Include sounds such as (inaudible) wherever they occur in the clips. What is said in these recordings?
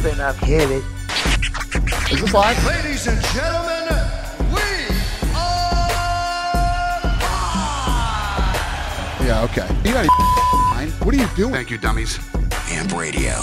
open up. Hit it. Is this live? Ladies and gentlemen, we are live. Yeah, okay. You got fine. What are you doing? Thank you, dummies. Amp Radio.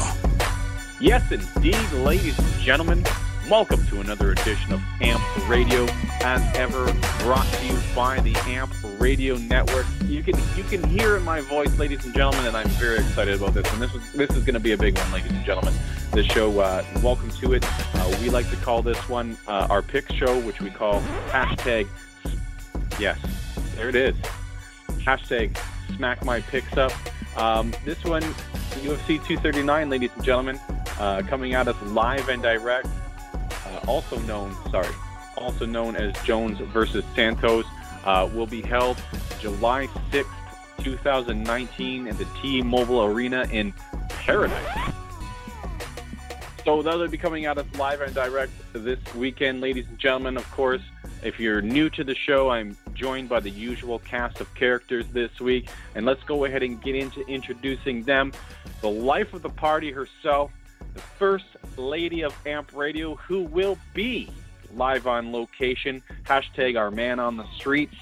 Yes, indeed, ladies and gentlemen. Welcome to another edition of AMP Radio, as ever brought to you by the AMP Radio Network. You can you can hear in my voice, ladies and gentlemen, and I'm very excited about this one. This is this is going to be a big one, ladies and gentlemen. This show, uh, welcome to it. Uh, we like to call this one uh, our pick show, which we call hashtag. Yes, there it is. Hashtag Smack My Picks Up. Um, this one, UFC 239, ladies and gentlemen, uh, coming at us live and direct uh, also known, sorry, also known as Jones versus Santos, uh, will be held July 6th, 2019 at the T-Mobile Arena in Paradise. So that'll be coming out as live and direct this weekend, ladies and gentlemen. Of course, if you're new to the show, I'm joined by the usual cast of characters this week, and let's go ahead and get into introducing them. The life of the party herself, the first lady of AMP Radio, who will be live on location. Hashtag our man on the streets.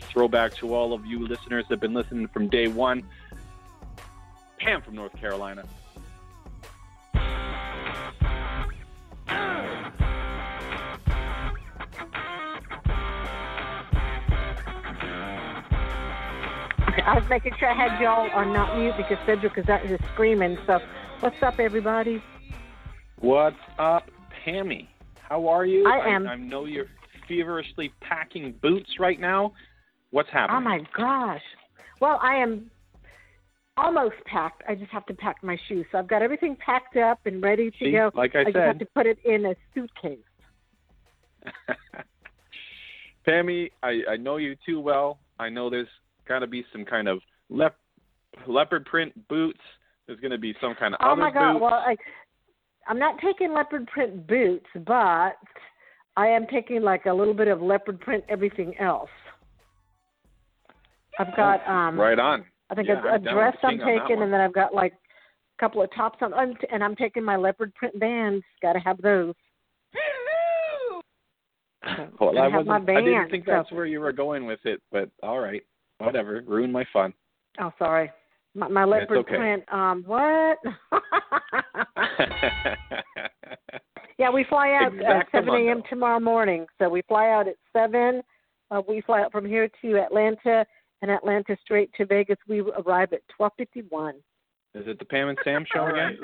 Throwback to all of you listeners that have been listening from day one. Pam from North Carolina. I was making sure I had y'all on not mute because Cedric is out here screaming. So, what's up, everybody? What's up, Pammy? How are you? I am- I, know you're feverishly packing boots right now. What's oh, happening? Oh my gosh. Well, I am almost packed. I just have to pack my shoes. So I've got everything packed up and ready to See, go. like I said, just have to put it in a suitcase. (laughs) Pammy, I, I know you too well. I know there's got to be some kind of lep- leopard print boots. There's going to be some kind of Oh other my god. boots. Well, I, I'm not taking leopard print boots, but I am taking like a little bit of leopard print everything else. I've got um right on. I think Yeah, a, a I'm dress I'm King on taking, and then I've got like a couple of tops on, I'm and I'm taking my leopard print bands. Got to have those. Well, Gotta I, have my wasn't, I didn't think so- that's where you were going with it, but all right, whatever. Ruined my fun. Oh, sorry, my, my leopard okay. print. Um, what? (laughs) yeah, we fly out at 7 a.m. Tomorrow morning. So we fly out at seven. Uh, we fly out from here to Atlanta, and Atlanta straight to Vegas. We arrive at 12:51. Is it the Pam and Sam show again?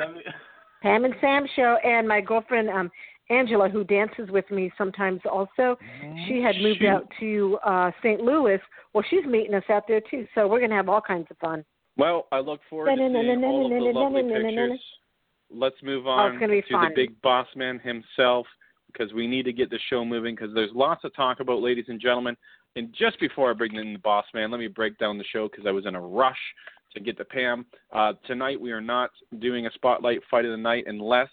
Pam and Sam show, and my girlfriend um Angela, who dances with me sometimes also. She had moved Shoot. out to uh St. Louis. Well, she's meeting us out there too, so we're gonna have all kinds of fun. Well, I look forward to seeing all of the lovely pictures. Let's move Oh, on gonna to fun. the big boss man himself because we need to get the show moving because there's lots to talk about, ladies and gentlemen. And just before I bring in the boss man, let me break down the show because I was in a rush to get to Pam. Uh, tonight we are not doing a spotlight fight of the night unless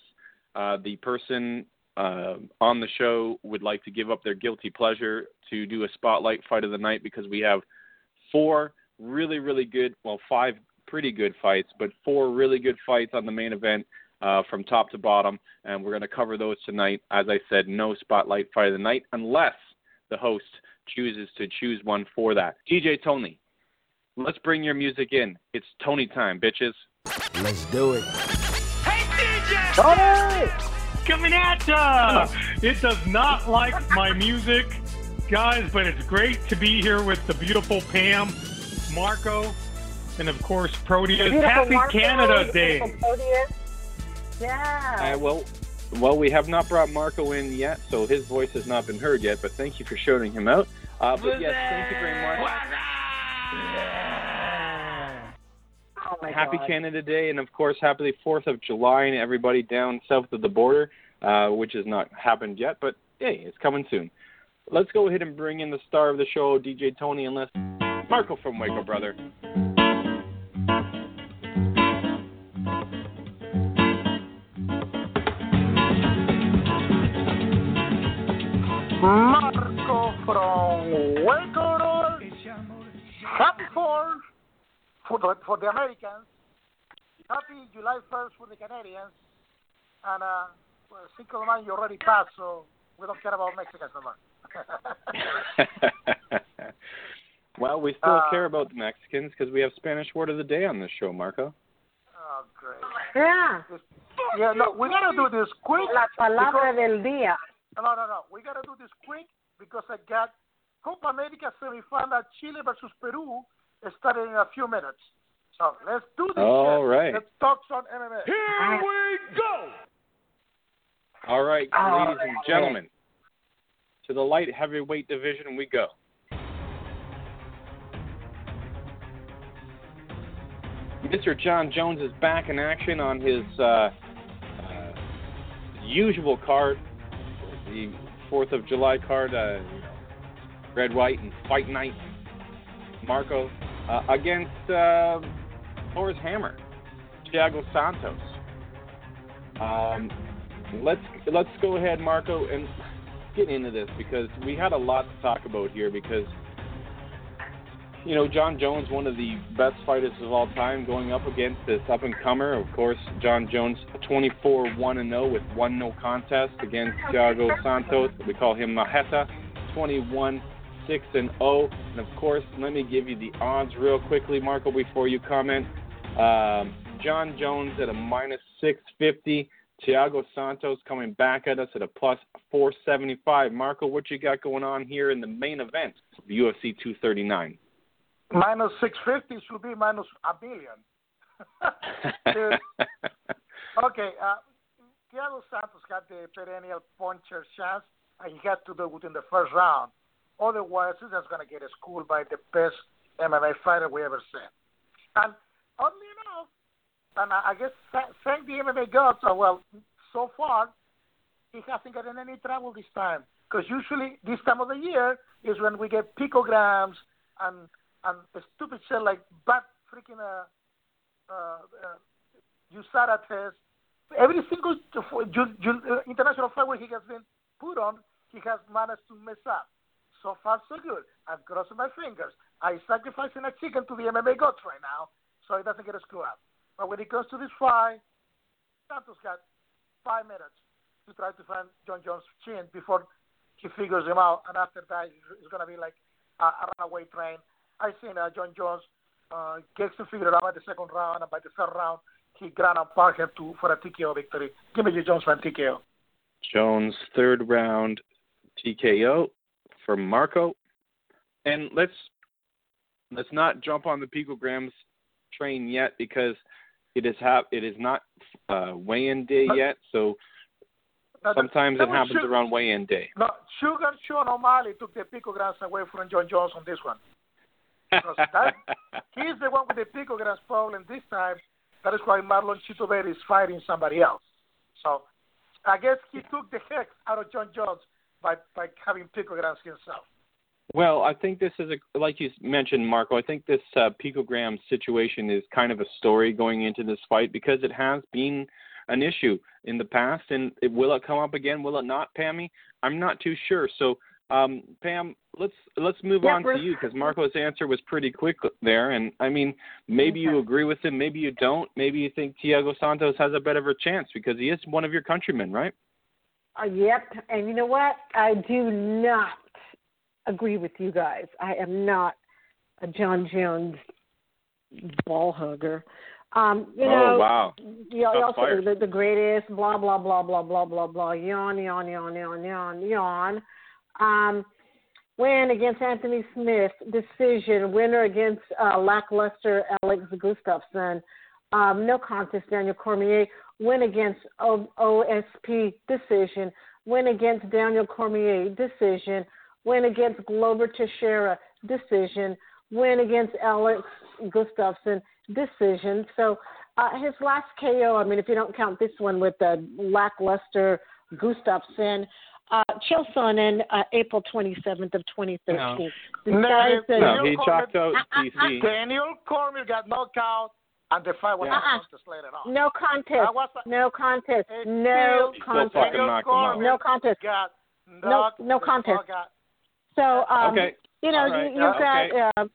uh, the person uh, on the show would like to give up their guilty pleasure to do a spotlight fight of the night because we have four really, really good, well, five pretty good fights, but four really good fights on the main event uh, from top to bottom, and we're going to cover those tonight. As I said, no spotlight fight of the night unless the host chooses to choose one for that. DJ Tony, let's bring your music in. It's Tony time, bitches. Let's do it. Hey DJ, start it. Coming at ya! It does not like my music, guys, but it's great to be here with the beautiful Pam, Marco, and of course Proteus. Happy Marco, Canada Day! beautiful Proteus. Yeah. Uh, well, well, we have not brought Marco in yet, so his voice has not been heard yet. But thank you for shouting him out. Uh, but yes, thank you very much. Oh Happy God. Canada Day, and of course, happy Fourth of July, and everybody down south of the border, uh, which has not happened yet, but hey, it's coming soon. Let's go ahead and bring in the star of the show, DJ Tony, and let's Marco from Waco, brother. Marco from Waco. Happy Fourth for the, for the Americans. Happy July 1st for the Canadians. And uh, well, Cinco de Mayo you already passed, so we don't care about Mexicans no more. (laughs) well, we still Uh, care about the Mexicans because we have Spanish word of the day on this show, Marco. oh, great. Yeah. Yeah, no, we gotta do this quick. La palabra because- del día. No, no, no. We gotta do this quick because I got Copa America semifinal Chile versus Peru starting in a few minutes. So let's do this. All shit. right. Let's talk some MMA. Here we go. All right, Oh, ladies and gentlemen, to the light heavyweight division we go. Mr. Jon Jones is back in action on his uh, uh, usual card, the Fourth of July card, uh, red, white, and fight night. Marco uh, against uh, Thor's Hammer, Thiago Santos. Um, let's let's go ahead, Marco, and get into this because we had a lot to talk about here. Because you know, Jon Jones, one of the best fighters of all time, going up against this up and comer. Of course, Jon Jones, 24 1 and 0 with one no contest against Thiago Santos. We call him Marreta, 21 6 and 0. And of course, let me give you the odds real quickly, Marco, before you comment. Um, Jon Jones at a minus 650. Thiago Santos coming back at us at a plus 475. Marco, what you got going on here in the main event of UFC 239? Minus 650 should be minus a billion. (laughs) Okay, uh, Thiago Santos got the perennial puncher chance, and he had to do it in the first round. Otherwise, he's just going to get schooled by the best MMA fighter we ever seen. And oddly enough, and I guess thank the MMA gods, uh, well, so far, he hasn't gotten any trouble this time. Because usually this time of the year is when we get picograms and and the stupid shit like bad freaking uh, uh, uh, USADA test. Every single uh, international fight where he has been put on, he has managed to mess up. So far, so good. I'm crossing my fingers. I'm sacrificing a chicken to the MMA gods right now, so it doesn't get screwed up. But when it comes to this fight, Santos got five minutes to try to find Jon Jones' chin before he figures him out, and after that, it's going to be like a, a runaway train. I've seen uh, Jon Jones uh, gets to figure it out by the second round, and by the third round, he ground pound him to for a TKO victory. Give me your Jones for a TKO. Jones third round TKO for Marco. And let's let's not jump on the picograms train yet because it is hap- it is not uh, weigh-in day yet. So sometimes it happens Su- around weigh-in day. No, Sugar Sean O'Malley took the picograms away from Jon Jones on this one. That, (laughs) he's the one with the picograms problem this time. That is why Marlon Chito Vera is fighting somebody else. So I guess he took the hex out of Jon Jones by by having picograms himself. Well, I think this is a like you mentioned, Marco. I think this uh, picogram situation is kind of a story going into this fight because it has been an issue in the past, and it, will it come up again? Will it not, Pammy? I'm not too sure. So, um, Pam, let's let's move Yeah, on to you because Marco's answer was pretty quick there, and I mean, maybe you agree with him, maybe you don't. Maybe you think Thiago Santos has a better of a chance because he is one of your countrymen, right? Uh, yep. And you know what? I do not agree with you guys. I am not a Jon Jones ball hugger. Um, you know, oh wow! you know, also fired. the, the greatest, blah blah blah blah blah blah blah, yawn yawn yawn yawn yawn yawn. Um, win against Anthony Smith, decision. Winner against uh, lackluster Alex Gustafsson, Um, no contest, Daniel Cormier. Win against OSP, decision. Win against Daniel Cormier, decision. Win against Glover Teixeira, decision. Win against Alex Gustafsson decision. So uh, his last KO, I mean, if you don't count this one with the lackluster Gustafsson, uh, Chael Sonnen, uh, April 27th of 2013. No. That- No, he chalked out DC. (laughs) Daniel Cormier got knocked out, and the fight was Yeah. not contest later on. No contest. That a- No contest. No still- Still contest. fucking Daniel knocked him out. Cormier No contest. No, knocked no contest. So, um, Okay. you know, All right. you, you've Yeah, okay. got uh,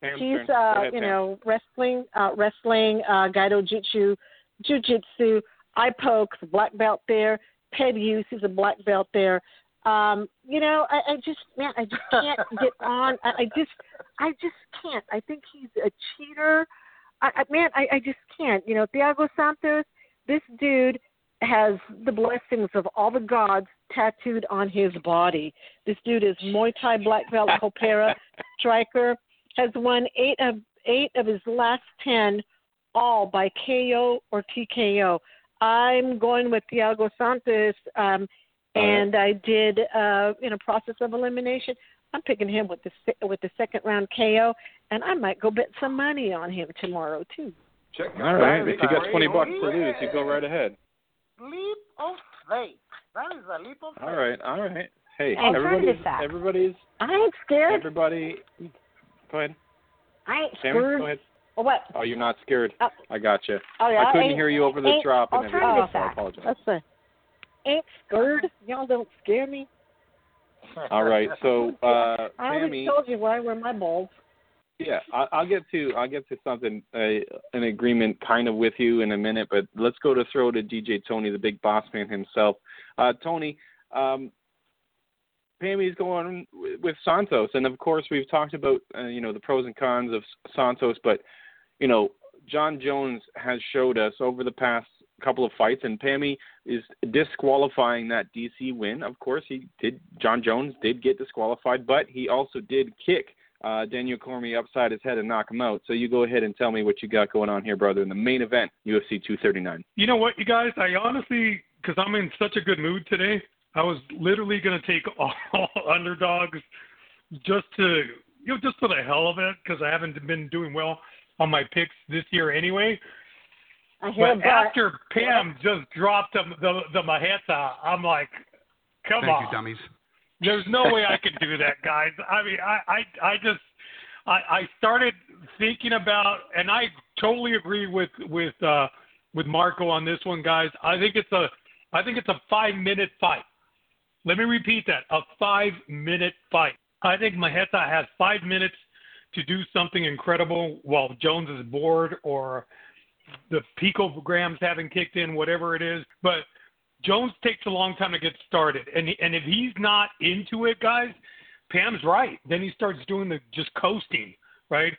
Pam's she's. Go uh, ahead, you Pam. know wrestling, uh, wrestling, uh, Gaidojutsu, Jiu-Jitsu, eye pokes, black belt there. Ped use is a black belt there. Um, you know, I, I just man, I just can't (laughs) get on. I, I just, I just can't. I think he's a cheater. I, I man, I, I just can't. You know, Thiago Santos, this dude has the blessings of all the gods tattooed on his body. This dude is Muay Thai black belt (laughs) capoeira striker. Has won eight of eight of his last ten, all by KO or TKO. I'm going with Thiago Santos, um, and I did uh, in a process of elimination. I'm picking him with the se- with the second round KO, and I might go bet some money on him tomorrow too. Check All right. If you got 20 bucks to lose, you go right ahead. Leap of faith. That is a leap of faith. All right. All right. Hey, Alternative everybody's facts. everybody's I ain't scared. everybody. Go ahead, I ain't Sammy. scared. Go ahead. Oh, what? Oh, you're not scared. Oh. I got you. Oh yeah. I couldn't hear you over the ain't- drop and everything. alternative so I facts. apologize. That's a ain't scared. Y'all don't scare me. (laughs) All right. So, uh, I already told you where I wear my balls. yeah, I, I'll get to I'll get to something uh, an agreement kind of with you in a minute, but let's go to throw to DJ Tony, the big boss man himself. Uh, Tony, um, Pammy's going with Santos, and of course we've talked about uh, you know the pros and cons of Santos, but you know Jon Jones has showed us over the past couple of fights, and Pammy is disqualifying that DC win. Of course, he did. Jon Jones did get disqualified, but he also did kick uh, Daniel Cormier upside his head and knock him out. So you go ahead and tell me what you got going on here, brother, in the main event, UFC 239. You know what, you guys? I honestly, because I'm in such a good mood today, I was literally going to take (laughs) all underdogs just to, you know, just for the hell of it, because I haven't been doing well on my picks this year anyway. I hear But but after Pam just dropped the the, the Marreta, I'm like, come Thank on. you, dummies. There's no way I could do that, guys. I mean, I, I, I just, I, I started thinking about, and I totally agree with with uh, with Marco on this one, guys. I think it's a, I think it's a five minute fight. Let me repeat that: a five minute fight. I think Marreta has five minutes to do something incredible while Jones is bored or the picograms haven't kicked in, whatever it is. But Jones takes a long time to get started, and and if he's not into it, guys, Pam's right. Then he starts doing the just coasting, right?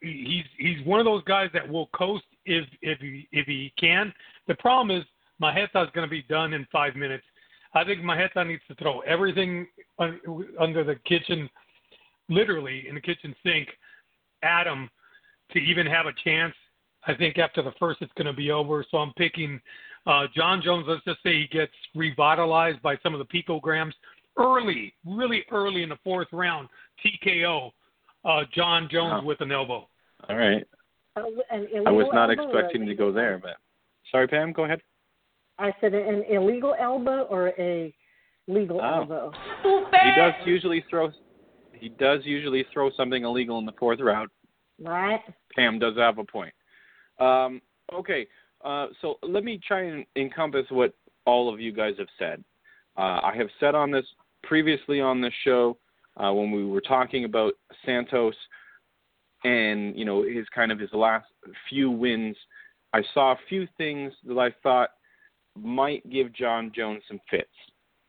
He's he's one of those guys that will coast if if he if he can. The problem is Marreta is going to be done in five minutes. I think Marreta needs to throw everything un, under the kitchen, literally in the kitchen sink, at him to even have a chance. I think after the first, it's going to be over. So I'm picking uh, Jon Jones. Let's just say he gets revitalized by some of the picograms early, really early in the fourth round. TKO. Uh, Jon Jones Wow. with an elbow. All right. uh, an I was not expecting to go there, but sorry, Pam. Go ahead. I said an illegal elbow or a legal Oh. elbow. He does usually throw. He does usually throw something illegal in the fourth round. Right? Pam does have a point. Um, okay, uh, so let me try and encompass what all of you guys have said. Uh, I have said on this previously on this show uh, when we were talking about Santos and you know his kind of his last few wins. I saw a few things that I thought might give Jon Jones some fits,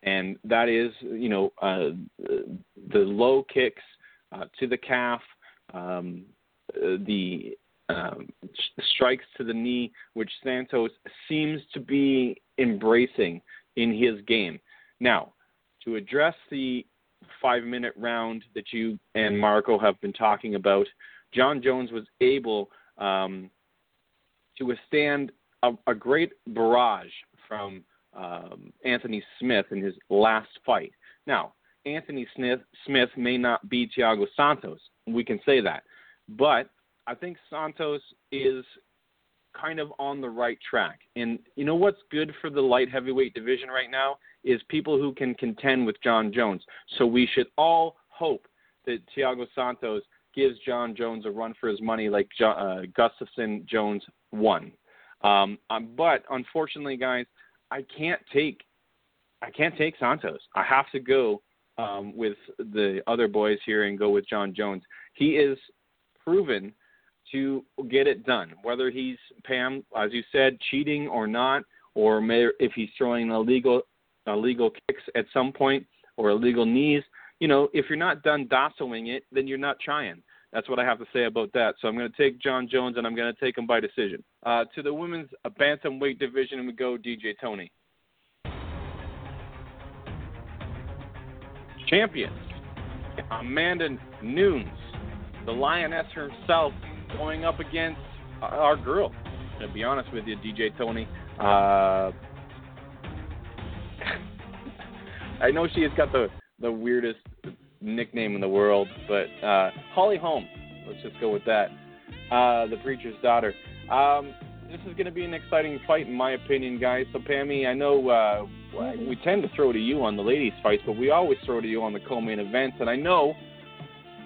and that is you know uh, the low kicks uh, to the calf, um, uh, the um, strikes to the knee, which Santos seems to be embracing in his game. Now, to address the five minute round that you and Marco have been talking about, Jon Jones was able um, to withstand a, a great barrage from um, Anthony Smith in his last fight. Now, Anthony Smith, Smith may not be Thiago Santos. We can say that. But I think Santos is kind of on the right track. And you know what's good for the light heavyweight division right now is people who can contend with Jon Jones. So we should all hope that Thiago Santos gives Jon Jones a run for his money like uh, Gustafsson Jones won. Um, um, but unfortunately, guys, I can't take I can't take Santos. I have to go um, with the other boys here and go with Jon Jones. He is proven to get it done, whether he's Pam, as you said, cheating or not, or may, if he's throwing illegal illegal kicks at some point or illegal knees. You know, if you're not done docilling it, then you're not trying. That's what I have to say about that. So I'm going to take Jon Jones and I'm going to take him by decision. Uh, to the women's bantamweight division, we go DJ Tony. Champions Amanda Nunes, the lioness herself, going up against our girl. To be honest with you, DJ Tony, uh, (laughs) I know she has got the the weirdest nickname in the world, but uh, Holly Holm. Let's just go with that. Uh, the preacher's daughter. Um, this is going to be an exciting fight, in my opinion, guys. So, Pammy, I know uh, we tend to throw to you on the ladies' fights, but we always throw to you on the co-main events. And I know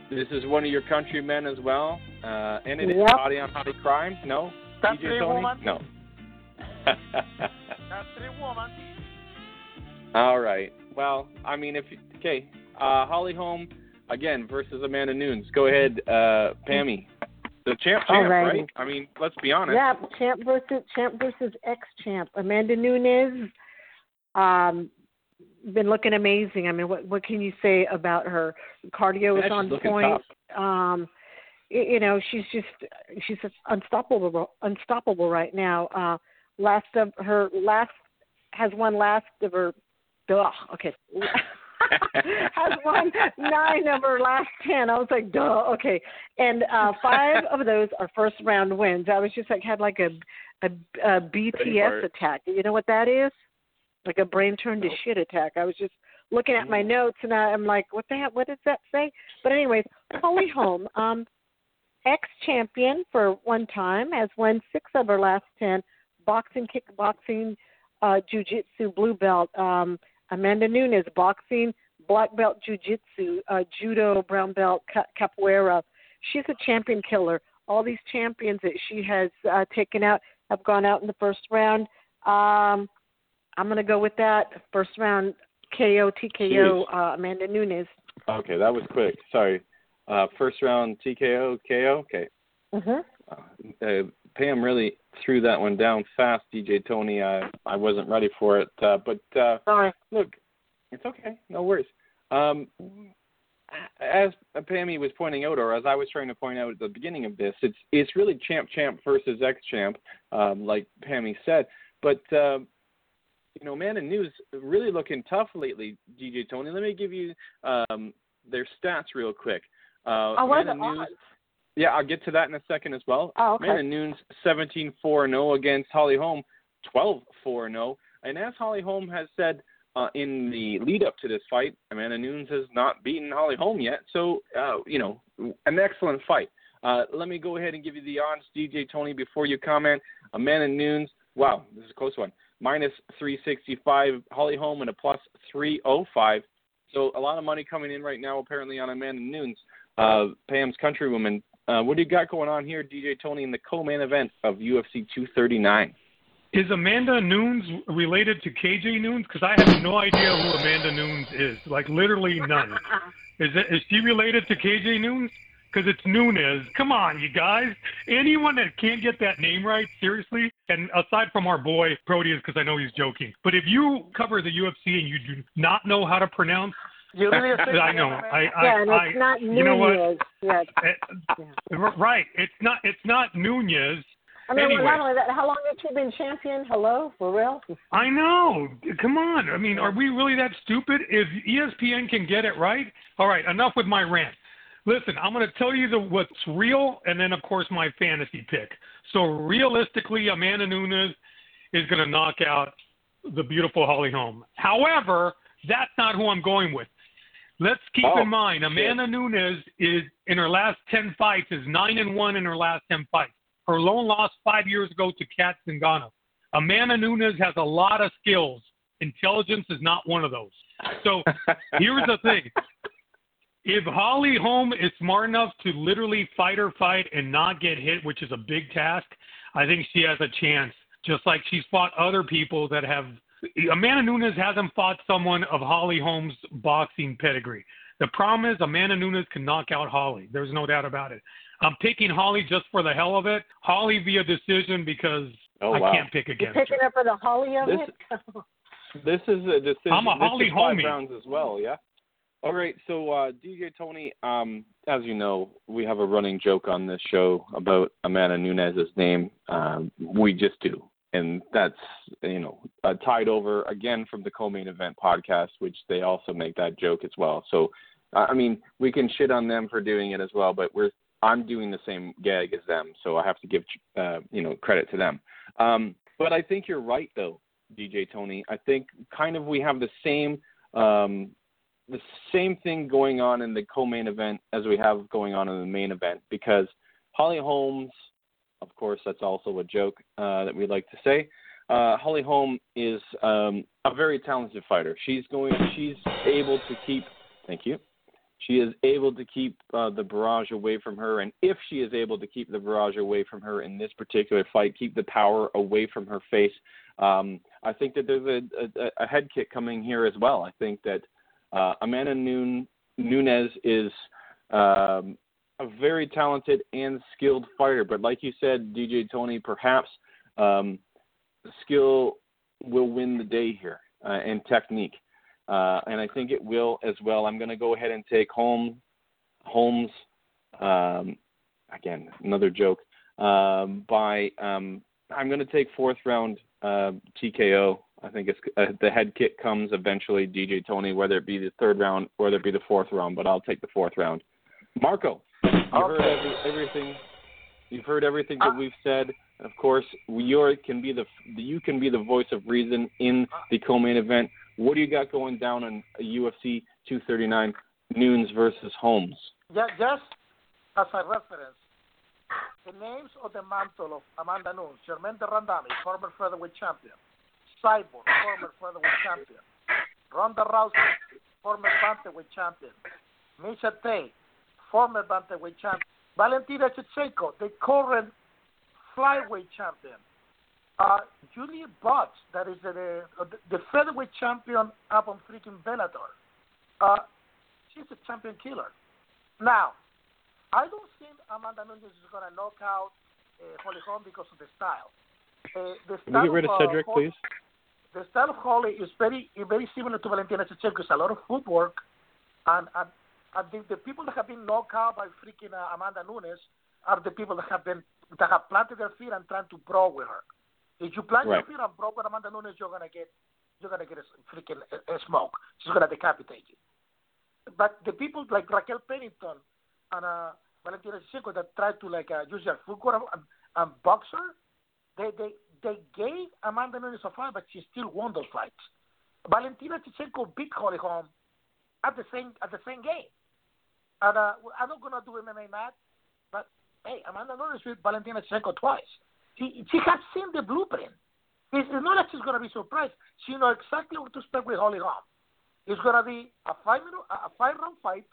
this is one of your countrymen as well, uh, and it is Yep. Hottie on Hottie Crime. No, That's DJ three Tony. woman. No. That's three woman. (laughs) All right. Well, I mean, if okay, uh, Holly Holm again versus Amanda Nunes. Go ahead, uh, Pammy. The champ, champ, Alrighty. right? I mean, let's be honest. Yeah, champ versus champ versus ex champ. Amanda Nunes, um, been looking amazing. I mean, what what can you say about her? Cardio Yeah, is on point. Um, you know, she's just she's just unstoppable unstoppable right now. Uh, last of her last has won last of her. Duh, okay. (laughs) has won nine of her last ten. I was like, duh, okay. And uh five of those are first round wins. I was just like had like a a, a BTS attack. You know what that is? Like a brain turned to shit attack. I was just looking at my notes and I, I'm like, what the heck? What does that say? But anyways, Holly Holm, um, ex champion for one time, has won six of her last ten boxing, kickboxing, uh, jiu jitsu blue belt. Um, Amanda Nunes, boxing, black belt, jujitsu, uh, judo, brown belt, ca- capoeira. She's a champion killer. All these champions that she has uh, taken out have gone out in the first round. Um, I'm going to go with that first round KO, TKO, uh, Amanda Nunes. Okay, that was quick. Sorry. Uh, first round TKO, KO. Okay. Mm-hmm. Uh, uh, Pam really threw that one down fast, DJ Tony. I I wasn't ready for it, uh, but uh, Sorry. look, it's okay. No worries. Um, as Pammy was pointing out, or as I was trying to point out at the beginning of this, it's it's really champ champ versus ex champ, um, like Pammy said. But uh, you know, man, and news really looking tough lately. DJ Tony, let me give you um, their stats real quick. Uh, Oh, what are the and odds? yeah, I'll get to that in a second as well. Oh, okay. Man and 17 4 0 against Holly Holm, 12 4 0. And as Holly Holm has said uh, in the lead up to this fight, Amanda Nunes has not beaten Holly Holm yet. So, uh, you know, an excellent fight. Uh, let me go ahead and give you the odds, DJ Tony, before you comment. Amanda Nunes, wow, this is a close one. Minus 365, Holly Holm, and a plus 305. So, a lot of money coming in right now, apparently, on Amanda Nunes, uh, Pam's countrywoman. Uh, what do you got going on here, DJ Tony, in the co-main event of UFC 239? Is Amanda Nunes related to KJ Noons? Because I have no idea who Amanda Nunes is. Like literally none. (laughs) Is it? Is she related to KJ Noons? Because it's Nunes. Come on, you guys. Anyone that can't get that name right, seriously. And aside from our boy Proteus, because I know he's joking. But if you cover the UFC and you do not know how to pronounce, You really (laughs) I know. I, I, yeah, and I, it's not you know what? Nunez. (laughs) Yeah. Eh, Right. It's not. It's not Nunez. I mean, Anyway. not only that, how long has she been champion? Hello, for real? I know. Come on. I mean, are we really that stupid? If ESPN can get it right, all right. Enough with my rant. Listen, I'm going to tell you the, what's real, and then of course my fantasy pick. So realistically, Amanda Nunes is going to knock out the beautiful Holly Holm. However, that's not who I'm going with. Let's keep Oh, in mind, Amanda Nunes is in her last ten fights is nine and one in her last ten fights. Her lone loss five years ago to Cat Zingano. Amanda Nunes has a lot of skills. Intelligence is not one of those. So (laughs) here's the thing. If Holly Holm is smart enough to literally fight her fight and not get hit, which is a big task, I think she has a chance. Just like she's fought other people that have. Amanda Nunes hasn't fought someone of Holly Holm's boxing pedigree. The problem is Amanda Nunes can knock out Holly. There's no doubt about it. I'm picking Holly just for the hell of it. Holly via decision because Oh I can't pick against You against picking her. up for the Holly of This- it? (laughs) This is a decision. I'm a this Holly is five homie. rounds as well. Yeah. All right. So uh, DJ Tony, um, as you know, we have a running joke on this show about Amanda Nunez's name. Um, we just do, and that's you know uh, tied over again from the co-main event podcast, which they also make that joke as well. So, I mean, we can shit on them for doing it as well, but we're I'm doing the same gag as them, so I have to give uh, you know credit to them. Um, but I think you're right though. DJ Tony. I think kind of we have the same um, the same thing going on in the co-main event as we have going on in the main event because Holly Holmes, of course, that's also a joke uh, that we like to say. Uh, Holly Holm is um, a very talented fighter. She's going. She's able to keep. Thank you. She is able to keep uh, the barrage away from her, and if she is able to keep the barrage away from her in this particular fight, keep the power away from her face, um, I think that there's a, a, a head kick coming here as well. I think that uh, Amanda Nun, Nunez is um, a very talented and skilled fighter, but like you said, DJ Tony, perhaps um, skill will win the day here uh, and technique, uh, and I think it will as well. I'm going to go ahead and take home Holmes. Um, again, another joke. Um, by um, I'm going to take fourth round uh, TKO. I think it's uh, the head kick comes eventually. DJ Tony, whether it be the third round, whether it be the fourth round, but I'll take the fourth round. Marco, you've heard every, everything. You've heard everything that we've said. And Of course, you can be the you can be the voice of reason in the co-main event. What do you got going down on UFC 239? Nunes versus Holmes. Yeah, just as a reference, the names of the mantle of Amanda Nunes, Germaine de Randamie, former featherweight champion, Cyborg, former featherweight champion, Ronda Rousey, former bantamweight champion, Miesha Tate, former bantamweight champion, Valentina Shevchenko, the current flyweight champion, uh, Julia Budd, that is the, uh, the, the featherweight champion up on freaking Bellator. Uh, she's a champion killer. Now, I don't think Amanda Nunes is going to knock out uh, Holly Holm because of the style. Uh, the Can style we get rid of uh, Cedric, Holm- please? The style of Holly is very very similar to Valentina Shevchenko. It's a lot of footwork, and and, and the, the people that have been knocked out by freaking uh, Amanda Nunes are the people that have been that have planted their feet and trying to brawl with her. If you plant Right. your feet and brawl with Amanda Nunes, you're gonna get you're gonna get a freaking a, a smoke. She's gonna decapitate you. But the people like Raquel Pennington and uh, Valentina Shevchenko that tried to like uh, use their footwork and, and box her, they they they gave Amanda Nunes a fight, but she still won those fights. Valentina Shevchenko beat Holly Holm at the same at the same game. And uh, I'm not gonna do MMA match, but hey, Amanda Nunes beat Valentina Shevchenko twice. She she has seen the blueprint. It's, it's not like she's gonna be surprised. She knows exactly what to expect with Holly Holm. It's gonna be a five minute a five round fight,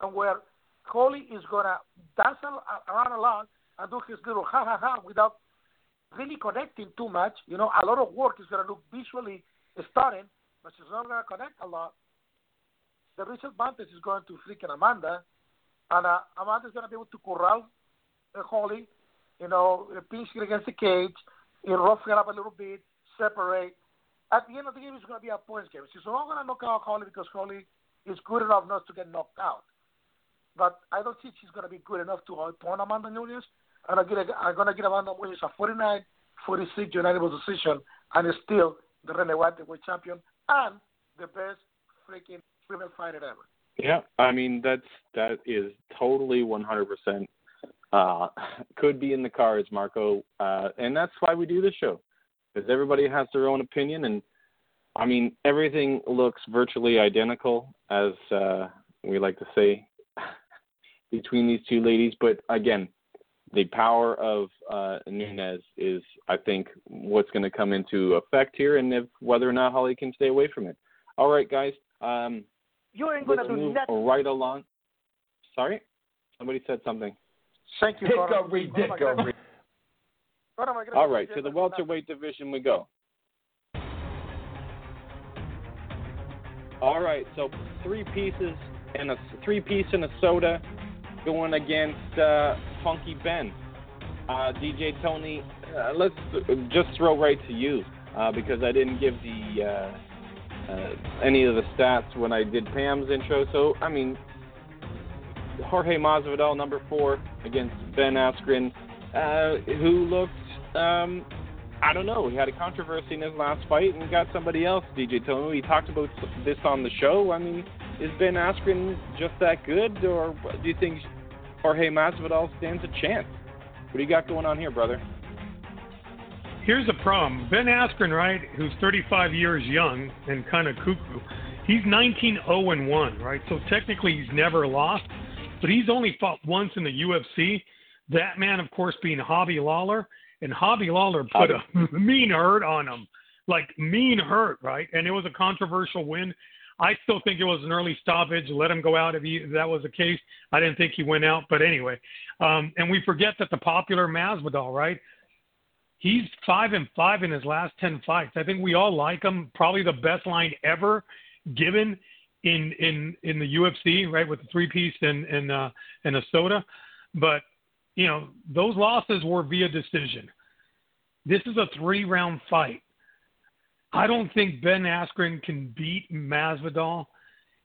and where Holly is gonna dance a- around a lot and do his little ha ha ha without really connecting too much. You know, a lot of work is going to look visually stunning, but she's not going to connect a lot. The real advantage is going to freaking Amanda, and uh, Amanda's going to be able to corral uh, Holly, you know, uh, pinch her against the cage, you know, rough her up a little bit, separate. At the end of the game, it's going to be a points game. She's not going to knock out Holly because Holly is good enough not to get knocked out. But I don't think she's going to be good enough to outpoint Amanda Nunes. And I'm going to give Amanda Nunes a 49 46 unanimous decision, and is still the relevant heavyweight champion and the best freaking ever. Yeah, I mean that's that is totally 100% uh, could be in the cards, Marco, uh, and that's why we do this show because everybody has their own opinion, and I mean everything looks virtually identical, as uh, we like to say, (laughs) between these two ladies. But again, the power of uh, Nunez is, I think, what's going to come into effect here, and if whether or not Holly can stay away from it. All right, guys. Um, You ain't going to Let's do move nothing. right along. Sorry, somebody said something. Thank you, Connor. Hickory dickory. All right, to the welterweight division we go. All right, so three pieces and a three piece and a soda going against uh, Funky Ben. Uh, DJ Tony, uh, let's just throw right to you uh, because I didn't give the uh, any of the stats when I did Pam's intro. So I mean, Jorge Masvidal, number four, against Ben Askren, uh, who looked. Um, I don't know. He had a controversy in his last fight and got somebody else, DJ Tony. We talked about this on the show. I mean, is Ben Askren just that good, or do you think Jorge Masvidal stands a chance? What do you got going on here, brother? Here's the problem. Ben Askren, right, who's 35 years young and kind of cuckoo, he's 19 0 and 1, right? So technically he's never lost, but he's only fought once in the UFC. That man, of course, being Robbie Lawler, and Robbie Lawler put a (laughs) mean hurt on him, like mean hurt, right? And it was a controversial win. I still think it was an early stoppage. Let him go out if, he, if that was the case. I didn't think he went out, but anyway. Um, and we forget that the popular Masvidal, right? He's five and five in his last ten fights. I think we all like him. Probably the best line ever given in in in the UFC, right, with the three piece and and uh, and a soda. But you know those losses were via decision. This is a three round fight. I don't think Ben Askren can beat Masvidal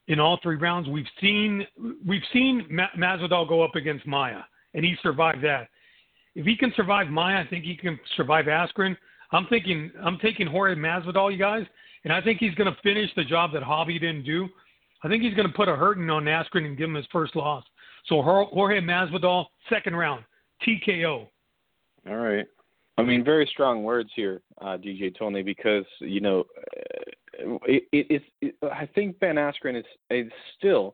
in all three rounds. We've seen we've seen Ma- Masvidal go up against Maia, and he survived that. If he can survive Maia, I think he can survive Askren. I'm thinking I'm taking Jorge Masvidal, you guys, and I think he's going to finish the job that Robbie didn't do. I think he's going to put a hurting on Askren and give him his first loss. So Jorge Masvidal, second round, TKO. All right. I mean, very strong words here, uh, DJ Tony, because you know, uh, it, it, it, I think Ben Askren is, is still,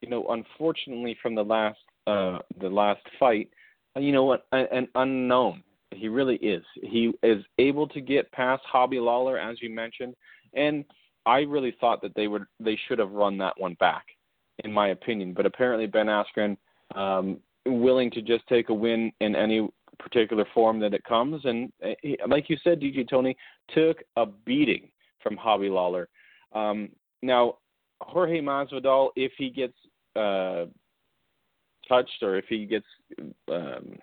you know, unfortunately from the last uh, the last fight, you know what, an unknown. He really is. He is able to get past Robbie Lawler, as you mentioned, and I really thought that they would they should have run that one back, in my opinion. But apparently Ben Askren, um, willing to just take a win in any particular form that it comes. And he, like you said, DJ Tony took a beating from Robbie Lawler. Um, now, Jorge Masvidal, if he gets uh, touched or if he gets, um,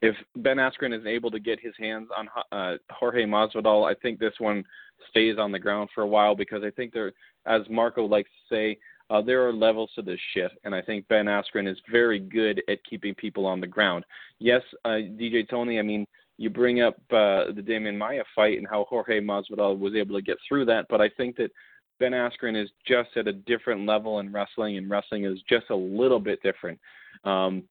if Ben Askren is able to get his hands on uh, Jorge Masvidal, I think this one stays on the ground for a while because I think there, as Marco likes to say, uh, there are levels to this shit, and I think Ben Askren is very good at keeping people on the ground. Yes, uh, DJ Tony, I mean, you bring up uh, the Demian Maia fight and how Jorge Masvidal was able to get through that, but I think that Ben Askren is just at a different level in wrestling, and wrestling is just a little bit different. Um,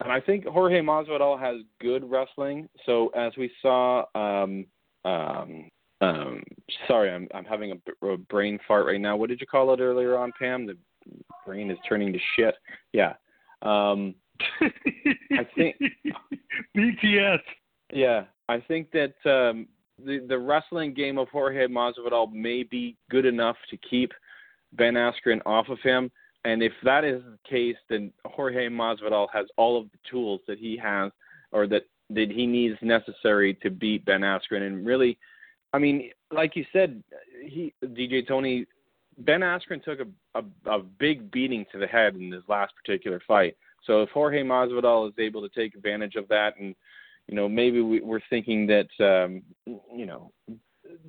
and I think Jorge Masvidal has good wrestling. So as we saw, um, um, um, sorry, I'm I'm having a, a brain fart right now. What did you call it earlier on, Pam? The brain is turning to shit. Yeah. Um, (laughs) I think BTS. Yeah, I think that um, the the wrestling game of Jorge Masvidal may be good enough to keep Ben Askren off of him. And if that is the case, then Jorge Masvidal has all of the tools that he has, or that that he needs necessary to beat Ben Askren. And really, I mean, like you said, he DJ Tony Ben Askren took a, a a big beating to the head in his last particular fight. So if Jorge Masvidal is able to take advantage of that, and you know maybe we, we're thinking that um, you know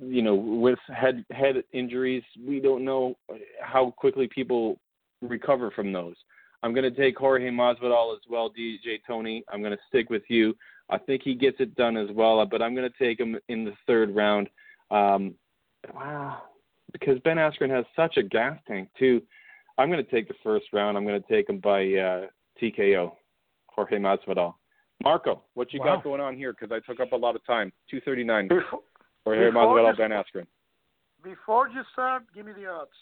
you know with head head injuries, we don't know how quickly people recover from those. I'm going to take Jorge Masvidal as well, DJ Tony. I'm going to stick with you. I think he gets it done as well, but I'm going to take him in the third round. Um, wow, because Ben Askren has such a gas tank too. I'm going to take the first round. I'm going to take him by uh, TKO, Jorge Masvidal. Marco, what you Wow. got going on here? Because I took up a lot of time. 239. Before, Jorge Before Masvidal, this- Ben Askren. before you start, give me the odds.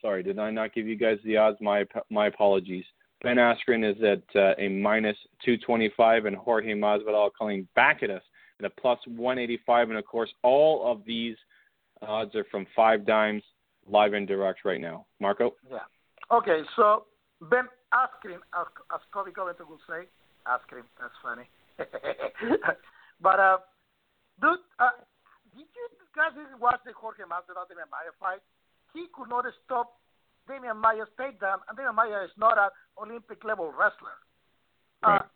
Sorry, did I not give you guys the odds? My my apologies. Ben Askren is at uh, a minus 225, and Jorge Masvidal coming back at us at a plus 185. And of course, all of these odds are from Five Dimes, live and direct right now. Marco, Yeah. Okay, so Ben Askren, as, as Colby Covington would say, Askren, that's funny. (laughs) but, uh, dude, uh, did you guys watch the Jorge Masvidal Demian Maia fight? He could not stop Demian Maia's takedown, and Demian Maia is not an Olympic level wrestler. Uh,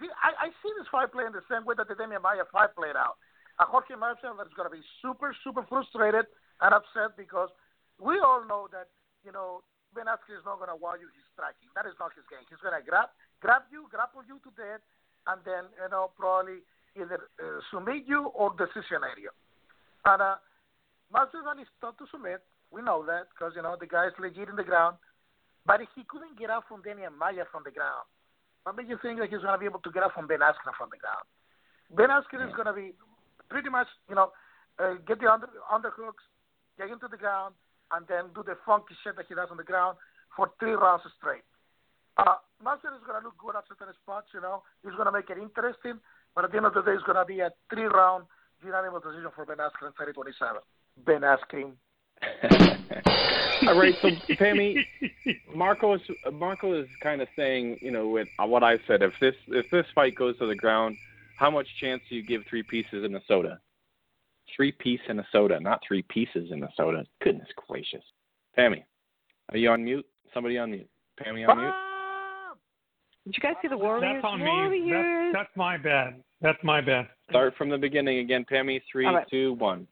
the, I, I see this fight playing the same way that the Demian Maia fight played out. A Jorge Masvidal is going to be super, super frustrated and upset because we all know that you know Ben Askren is not going to wow you his striking. That is not his game. He's going to grab grab you, grapple you to death, and then you know probably either uh, submit you or decision area. And uh, Masvidal is tough to submit. We know that because you know the guy is legit in the ground, but he couldn't get out from Demian Maia from the ground. What made you think that he's going to be able to get out from Ben Askren from the ground? Ben Askren is going to be pretty much, you know, uh, get the under underhooks, get into the ground, and then do the funky shit that he does on the ground for three rounds straight. Uh, is going to look good at certain spots, you know. He's going to make it interesting, but at the end of the day, it's going to be a three-round unanimous decision for Ben Askren 30-27. Ben Askren. (laughs) All right, so Pammy, Marco is Marco is kind of saying, you know, with what I said, if this if this fight goes to the ground, how much chance do you give three pieces in a soda? Three piece in a soda, not three pieces in a soda. Goodness gracious, Pammy, are you on mute? Somebody on mute. Pammy on mute. Did you guys see the Warriors? That's on me. Warriors. That's, that's my bad. That's my bad. Start from the beginning again, Pammy. Three, All right. two, one.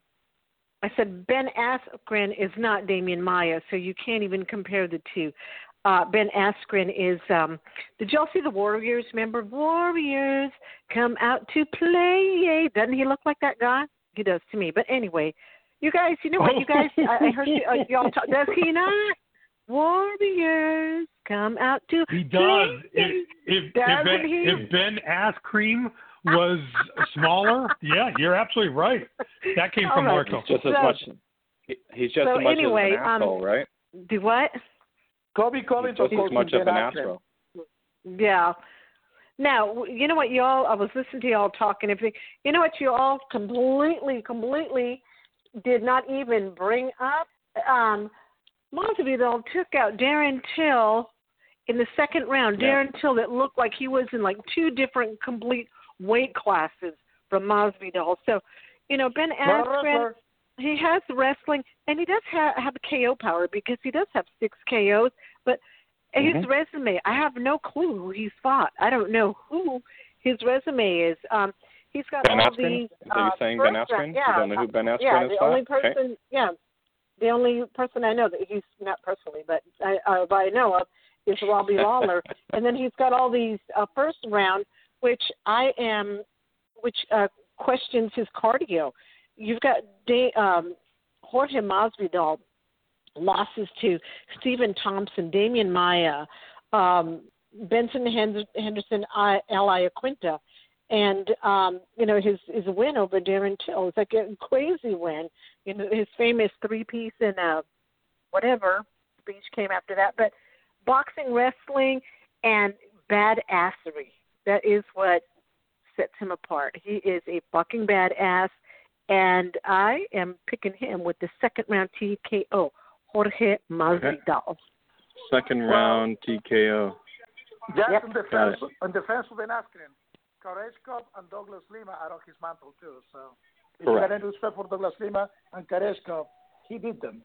I said Ben Askren is not Demian Maia, so you can't even compare the two. Uh, ben Askren is. Um, did y'all see the Warriors? Remember Warriors come out to play? Doesn't he look like that guy? He does to me. But anyway, you guys, you know what? You guys, I, I heard you, uh, y'all. Talk, does he not? Warriors come out to He play. does. If if, Doesn't if, ben, he? if Ben Ass Cream was smaller, yeah, you're absolutely right. That came All from right. Marco. Just as So- much. he- He's just so as much anyway, as an um, asshole, right? Do what? Colby He's Covington just calls as much of an Askren. asshole. Yeah. Now, you know what, y'all? I was listening to y'all talking. If you know what, you all completely, completely did not even bring up. Um, Masvidal took out Darren Till in the second round. Yeah. Darren Till that looked like he was in like two different complete weight classes from Masvidal. So, you know, Ben What Askren he has wrestling and he does have have KO power because he does have six KOs. But his Mhm. resume, I have no clue who he's fought. I don't know who his resume is. Um, he's got Ben all Askren? these. Is that you uh, saying first Ben round- Askren? You don't know who Ben Askren yeah, is, the Pat? only Okay. person. Yeah, the only person I know that he's not personally, but I, uh, I know of is Robbie Lawler, (laughs) and then he's got all these uh, first round, which I am, which uh, questions his cardio. You've got da- um, Jorge Masvidal losses to Stephen Thompson, Demian Maia, um, Benson Henderson, I- Al Iaquinta, and um, you know his his win over Darren Till. It's like a crazy win. You know his famous three piece and uh, whatever speech came after that. But boxing, wrestling, and badassery. That is what sets him apart. He is a fucking badass, and I am picking him with the second round TKO, Jorge Masvidal. Second round TKO. Just Yep. in defense, in defense of Ben Askren, Koreshkov and Douglas Lima are on his mantle too. So if you Correct. got any respect for Douglas Lima and Koreshkov, he beat them.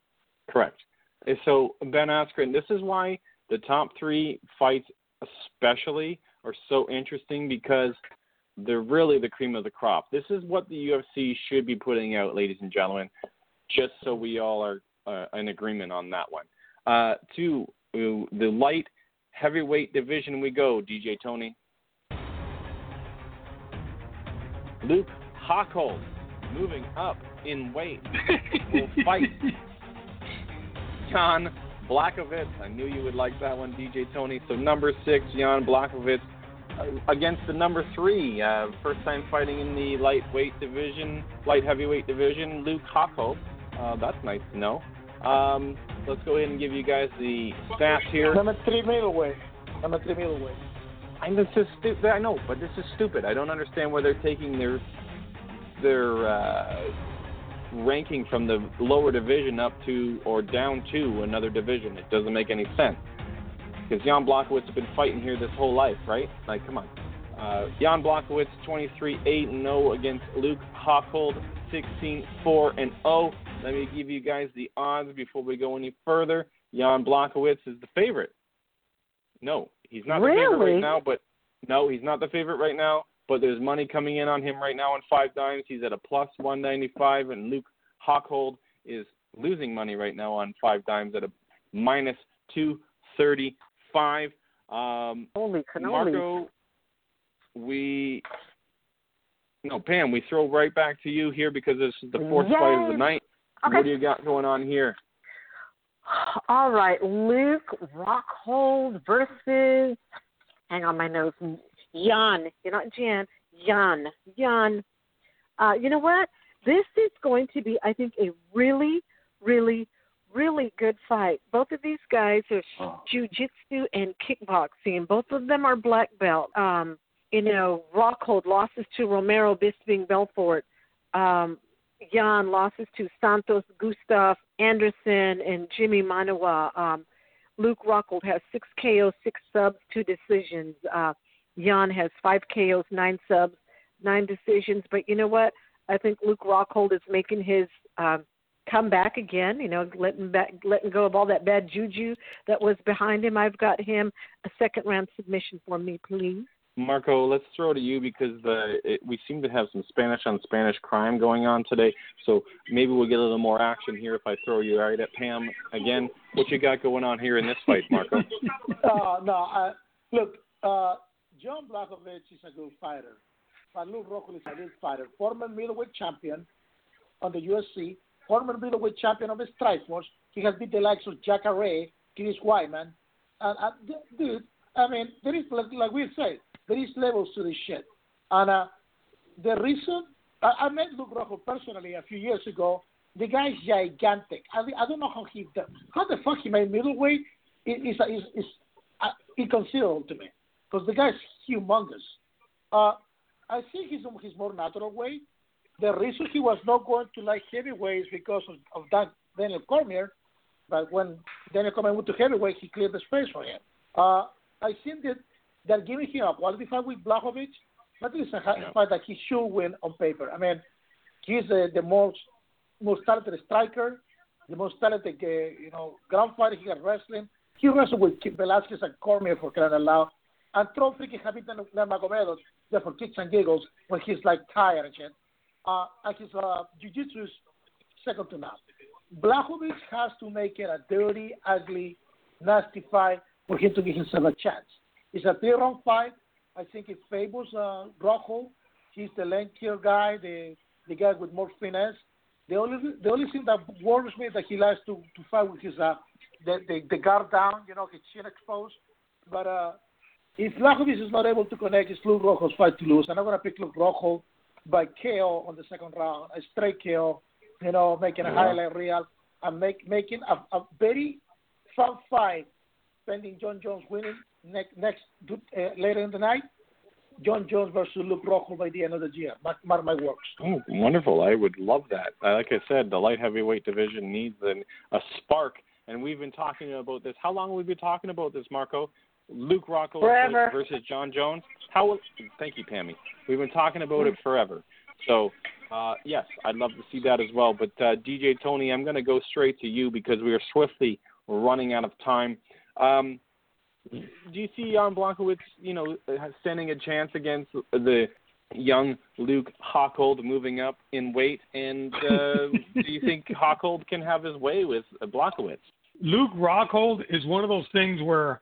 Correct. Uh, So Ben Askren, this is why the top three fights, especially, are so interesting because they're really the cream of the crop. This is what the UFC should be putting out, ladies and gentlemen, just so we all are uh, in agreement on that one. Uh, to uh, the light heavyweight division we go, DJ Tony. Luke Rockhold moving up in weight will (laughs) fight Jan Blachowicz. I knew you would like that one, DJ Tony. So number six, Jan Blachowicz uh, against the number three, uh, first time fighting in the lightweight division, light heavyweight division, Luke Rockhold. Uh, that's nice to know. Um, let's go ahead and give you guys the stats here. Number three middleweight. Number three middleweight. I this is stupid. I know, but this is stupid. I don't understand why they're taking their their uh, ranking from the lower division up to or down to another division. It doesn't make any sense. Because Jan Blachowicz has been fighting here this whole life, right? Like, come on. Uh, Jan Blachowicz, 23 8 and 0 against Luke Rockhold, 16 4 and 0. Let me give you guys the odds before we go any further. Jan Blachowicz is the favorite. No, he's not the favorite right now, but No, he's not the favorite right now, but there's money coming in on him right now on five dimes. He's at a plus 195, and Luke Rockhold is losing money right now on five dimes at a minus 235. Um, Holy cannoli. Marco, we no Pam, we throw right back to you here because this is the fourth fight of the night. Okay. What do you got going on here? All right, Luke Rockhold versus. Hang on, my nose. Jan. You're not Jan. Jan. Jan. Uh, you know what? This is going to be, I think, a really, really, really good fight. Both of these guys are Oh. jujitsu and kickboxing. Both of them are black belt. Um, you know, Rockhold losses to Romero Bisping Belfort. Um, Jan losses to Santos Gustav Anderson and Jimmy Manuwa. Um, Luke Rockhold has six KOs, six subs, two decisions. Uh, Jan has five KOs, nine subs, nine decisions. But you know what? I think Luke Rockhold is making his um, comeback again. You know, letting back, letting go of all that bad juju that was behind him. I've got him a second round submission for me, please. Marco, let's throw to you because the it, we seem to have some Spanish on Spanish crime going on today. So maybe we'll get a little more action here if I throw you right at Pam again. What you got going on here in this fight, Marco? (laughs) uh, no, uh, look, uh, John Blachowicz is a good fighter, Luke Rockhold is a good fighter. Former middleweight champion on the UFC, former middleweight champion of the Strikeforce. He has beat the likes of Jacaré, Chris Weidman. And, uh, dude, I mean, there is, like, like we say, there is levels to this shit. And uh, the reason, I, I met Luke Rockhold personally a few years ago. The guy's gigantic. I, I don't know how he, how the fuck he made middleweight is, is, is, is uh, inconceivable to me because the guy's humongous. Uh, I think he's his more natural way. The reason he was not going to like heavyweights because of, of that Daniel Cormier, but when Daniel Cormier went to heavyweight, he cleared the space for him. Uh, I think that they're giving him a quality fight with Blachowicz, but it's a Yeah. fight that he should win on paper. I mean, he's the, the most most talented striker, the most talented uh, you know ground fighter. He got wrestling. He wrestled with Velasquez and Cormier for crying out loud, and throw freaking Khabib Nurmagomedov just for kicks and giggles when he's like tired and shit. Uh, and his uh, jiu-jitsu is second to none. Blachowicz has to make it a dirty, ugly, nasty fight for him to give himself a chance. It's a three-round fight. I think it favors uh, Rockhold. He's the lankier guy, the the guy with more finesse. The only the only thing that worries me is that he likes to to fight with his uh the the, the guard down, you know, his chin exposed. But uh, if Blachowicz is not able to connect, it's Luke Rojo's fight to lose. And I'm gonna pick Luke Rockhold by KO on the second round, a straight KO. You know, making a highlight reel and make making a, a very fun fight, pending Jon Jones winning next next uh, later in the night. Jon Jones versus Luke Rockhold by the end of the year. Mark, mark my words. Oh, wonderful! I would love that. Uh, Like I said, the light heavyweight division needs an, a spark, and we've been talking about this. How long have we been talking about this, Marco? Luke Rockhold Forever. versus Jon Jones. How? Thank you, Pammy. We've been talking about it forever. So, uh, yes, I'd love to see that as well. But uh, DJ Tony, I'm going to go straight to you because we are swiftly running out of time. Um, do you see Jan Blachowicz, you know, standing a chance against the young Luke Rockhold moving up in weight? And uh, (laughs) do you think Rockhold can have his way with Blachowicz? Luke Rockhold is one of those things where,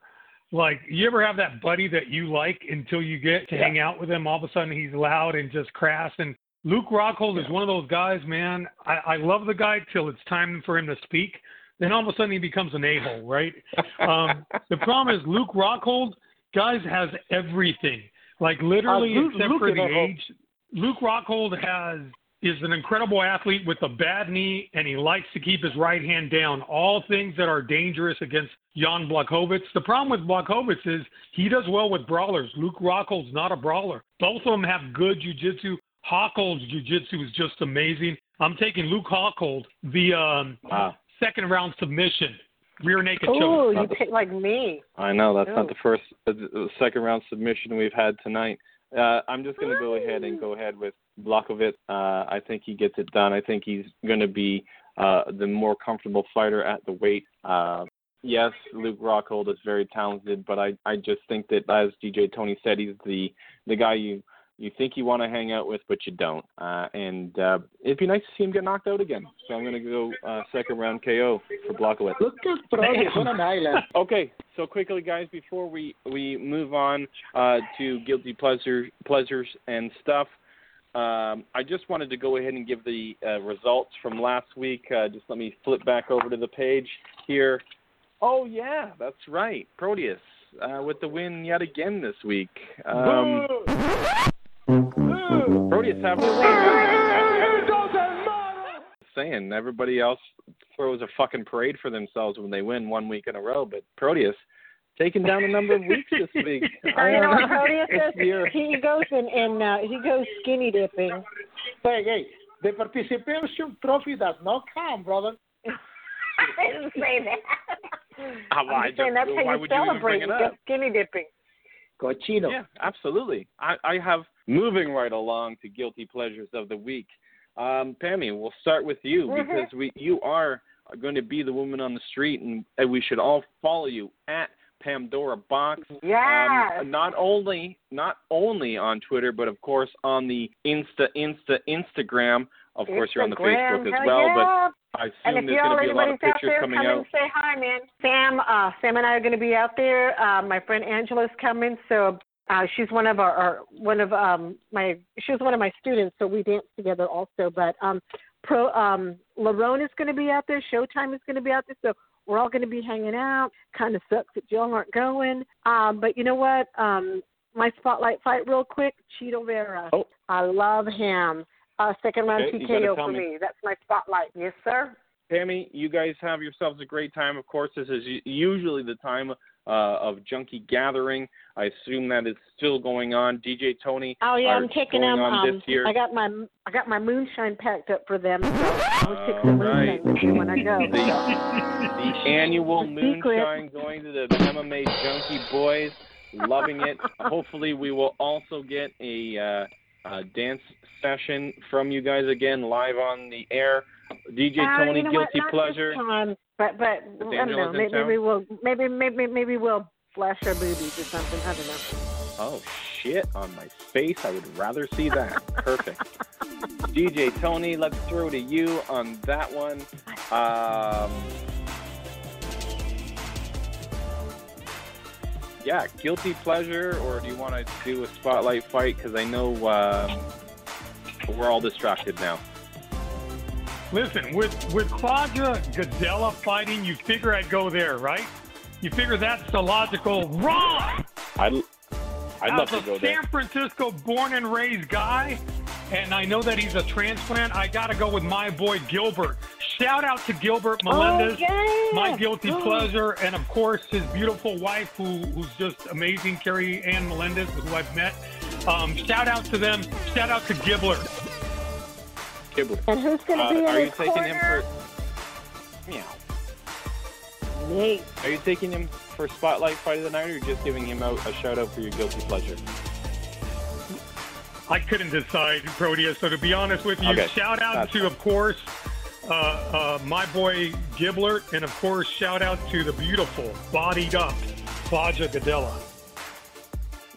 like, you ever have that buddy that you like until you get to Yeah. hang out with him? All of a sudden, he's loud and just crass. And Luke Rockhold is one of those guys, man. I, I love the guy till it's time for him to speak. Then all of a sudden, he becomes an a hole, right? Um, the problem is Luke Rockhold, guys, has everything. Like literally, Uh, Luke- except Luke for the a hole. age. Luke Rockhold has is an incredible athlete with a bad knee, and he likes to keep his right hand down. All things that are dangerous against Jan Blachowicz. The problem with Blachowicz is he does well with brawlers. Luke Rockhold's not a brawler. Both of them have good jujitsu. Rockhold's jujitsu is just amazing. I'm taking Luke Rockhold, the um, Wow. Second round submission, rear naked choke. Oh, you pick like me. I know that's not Oh. the first, uh, second round submission we've had tonight. Uh, I'm just going to go ahead and go ahead with Blachowicz. Uh, I think he gets it done. I think he's going to be uh, the more comfortable fighter at the weight. Uh, yes, Luke Rockhold is very talented, but I I just think that as DJ Tony said, he's the the guy you you think you want to hang out with, but you don't. Uh, and uh, it'd be nice to see him get knocked out again. So I'm going to go uh, second round KO for Blachowicz. Look at on an island. (laughs) Okay, so quickly, guys, before we we move on uh, to guilty pleasure pleasures and stuff, um, I just wanted to go ahead and give the uh, results from last week. Uh, just let me flip back over to the page here. Oh yeah, that's right, Proteus uh, with the win yet again this week. Um, Proteus have saying everybody else throws a fucking parade for themselves when they win one week in a row, but Proteus taking down a number of (laughs) weeks this week. Oh, you know what Proteus It's does? (laughs) He goes in, in uh, he goes skinny dipping. Hey, hey, the participation trophy does not count, brother. (laughs) I didn't say that. Ah, I I'm just saying that's how why you would you bring it You up? skinny dipping. Cochino. Yeah, absolutely. I, I have moving right along to guilty pleasures of the week. Um, Pammy, we'll start with you Mhm. because we you are going to be the woman on the street, and, and we should all follow you at Pandora Box. Yes. Um, not only not only on Twitter, but of course on the Insta Insta Instagram. Of course, you're on the Facebook as well, yeah. but I And assume if there's going to be a lot of pictures there, coming come out. and say hi, man. Sam, uh, Sam and I are going to be out there. Uh, my friend Angela's coming, so uh, she's one of our, our one of um my she was one of my students, so we danced together also. But um, pro um, Larone is going to be out there. Showtime is going to be out there, so we're all going to be hanging out. Kind of sucks that y'all aren't going, um, but you know what? Um, my spotlight fight, real quick. Chito Vera. Oh. I love him. Uh, second round Okay, you TKO for me. me. That's my spotlight. Yes, sir. Tammy, you guys have yourselves a great time. Of course, this is usually the time uh, of junkie gathering. I assume that is still going on. DJ Tony, Oh yeah, I'm taking them. Um, this year. I got my I got my moonshine packed up for them. I'll take All right. moonshine when I go. The, the annual The moonshine going to the MMA Junkie Boys, loving it. Hopefully, we will also get a, uh, a dance session from you guys again live on the air. DJ Uh, Tony, you know what? guilty Not pleasure. This time, but but I don't know. Maybe, maybe we'll maybe maybe maybe we'll flash our boobies or something. I don't know. Oh shit! On my face, I would rather see that. Perfect. (laughs) DJ Tony, let's throw to you on that one. Um, yeah, guilty pleasure, or do you want to do a spotlight fight? Because I know um, we're all distracted now. Listen, with with Claudia Gadelha fighting, you figure I'd go there, right? You figure that's the logical wrong. I'd I'd love to a go there. San Francisco born and raised guy, and I know that he's a transplant. I got to go with my boy Gilbert. Shout out to Gilbert Melendez, Oh, yeah. my guilty pleasure, and of course his beautiful wife, who who's just amazing, Carrie Ann Melendez, who I've met. Um, shout out to them. Shout out to Gibbler. Kibble. And who's going to Uh, be in are you his taking him for? Meow. Nate. Are you taking him for spotlight fight of the night, or just giving him out a shout out for your guilty pleasure? I couldn't decide, Proteus. So to be honest with you, Okay, shout out that's to, fine. of course, uh, uh, my boy Giblert, and of course, shout out to the beautiful, bodied up Claudia Gadelha.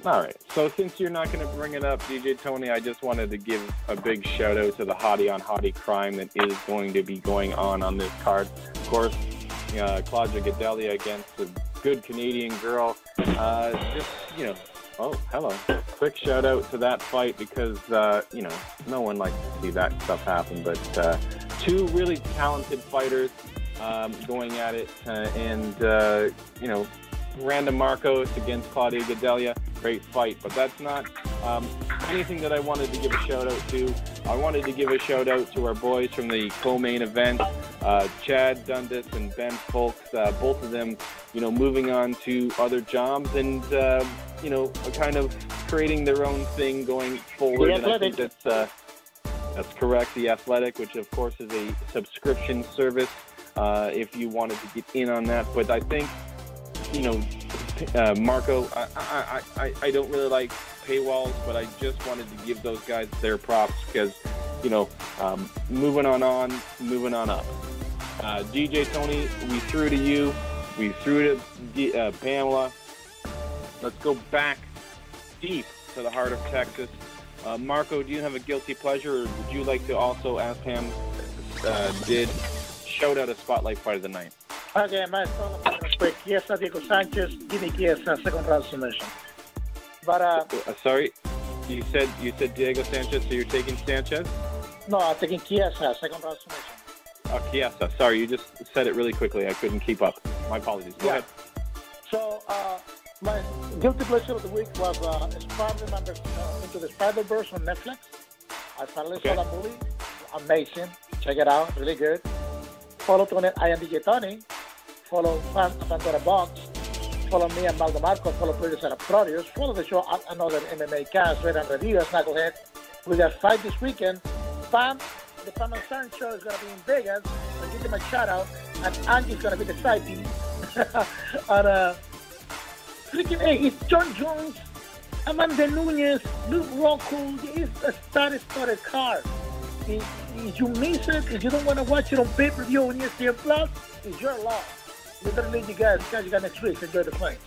All right. So since you're not going to bring it up, DJ Tony, I just wanted to give a big shout out to the hottie on hottie crime that is going to be going on on this card. Of course, uh, Claudia Gadelha against a good Canadian girl. Uh, just you know, oh hello. Quick shout out to that fight because uh, you know no one likes to see that stuff happen, but uh, two really talented fighters um, going at it, uh, and uh, you know Randa Markos against Claudia Gadelha. Great fight, but that's not um, anything that I wanted to give a shout out to. I wanted to give a shout out to our boys from the co-main event, uh, Chad Dundas and Ben Fowlkes. Uh, both of them, you know, moving on to other jobs and uh, you know, kind of creating their own thing going forward. And I think that's uh, that's correct. The Athletic, which of course is a subscription service, uh, if you wanted to get in on that. But I think, you know, uh, Marco, I, I, I, I don't really like paywalls, but I just wanted to give those guys their props because, you know, um, moving on on, moving on up. Uh, DJ Tony, we threw to you. We threw to D- uh, Pamela. Let's go back deep to the heart of Texas. Uh, Marco, do you have a guilty pleasure, or would you like to also, as Pam uh, did, shout out a spotlight fight of the night? Okay, my son, quick. Chiesa, Diego Sanchez, give me Chiesa, second round submission. But, uh, Uh, sorry, you said you said Diego Sanchez, so you're taking Sanchez? no, I'm taking Chiesa, second round submission. Oh, Chiesa. Sorry, you just said it really quickly. I couldn't keep up. My apologies. Go Yeah. ahead. So, uh, my guilty pleasure of the week was uh, Spider-Man uh, Into the Spider-Verse on Netflix. I finally Okay. saw that movie. Amazing. Check it out. Really good. Follow Tony at I am DJ Tony. Follow Fan, Pandora Box. Follow me and Maldo Marco. Follow producer at Produce. Follow the show at another MMA cast, Red and Review, Knucklehead. We got fight this weekend. Pam, the Pam and Stern show is going to be in Vegas. So give them a shout out. And Angie's going to be the side piece. (laughs) and, uh, freaking, hey, it's John Jones, Amanda Nunes, Luke Rocco. It's a star-studded card. If you miss it, if you don't want to watch it on pay-per-view on E ESPN Plus, it's your loss. We better leave you guys. Guys, you got next week. Enjoy the fight.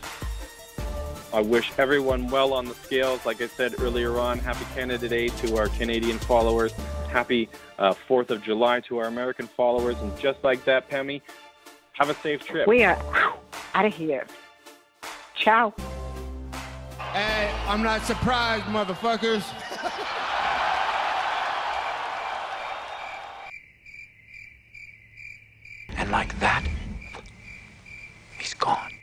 I wish everyone well on the scales. Like I said earlier on, happy Canada Day to our Canadian followers. Happy uh, 4th of July to our American followers. And just like that, Pammy, have a safe trip. We are out of here. Ciao. Hey, I'm not surprised, motherfuckers. And like that, he's gone.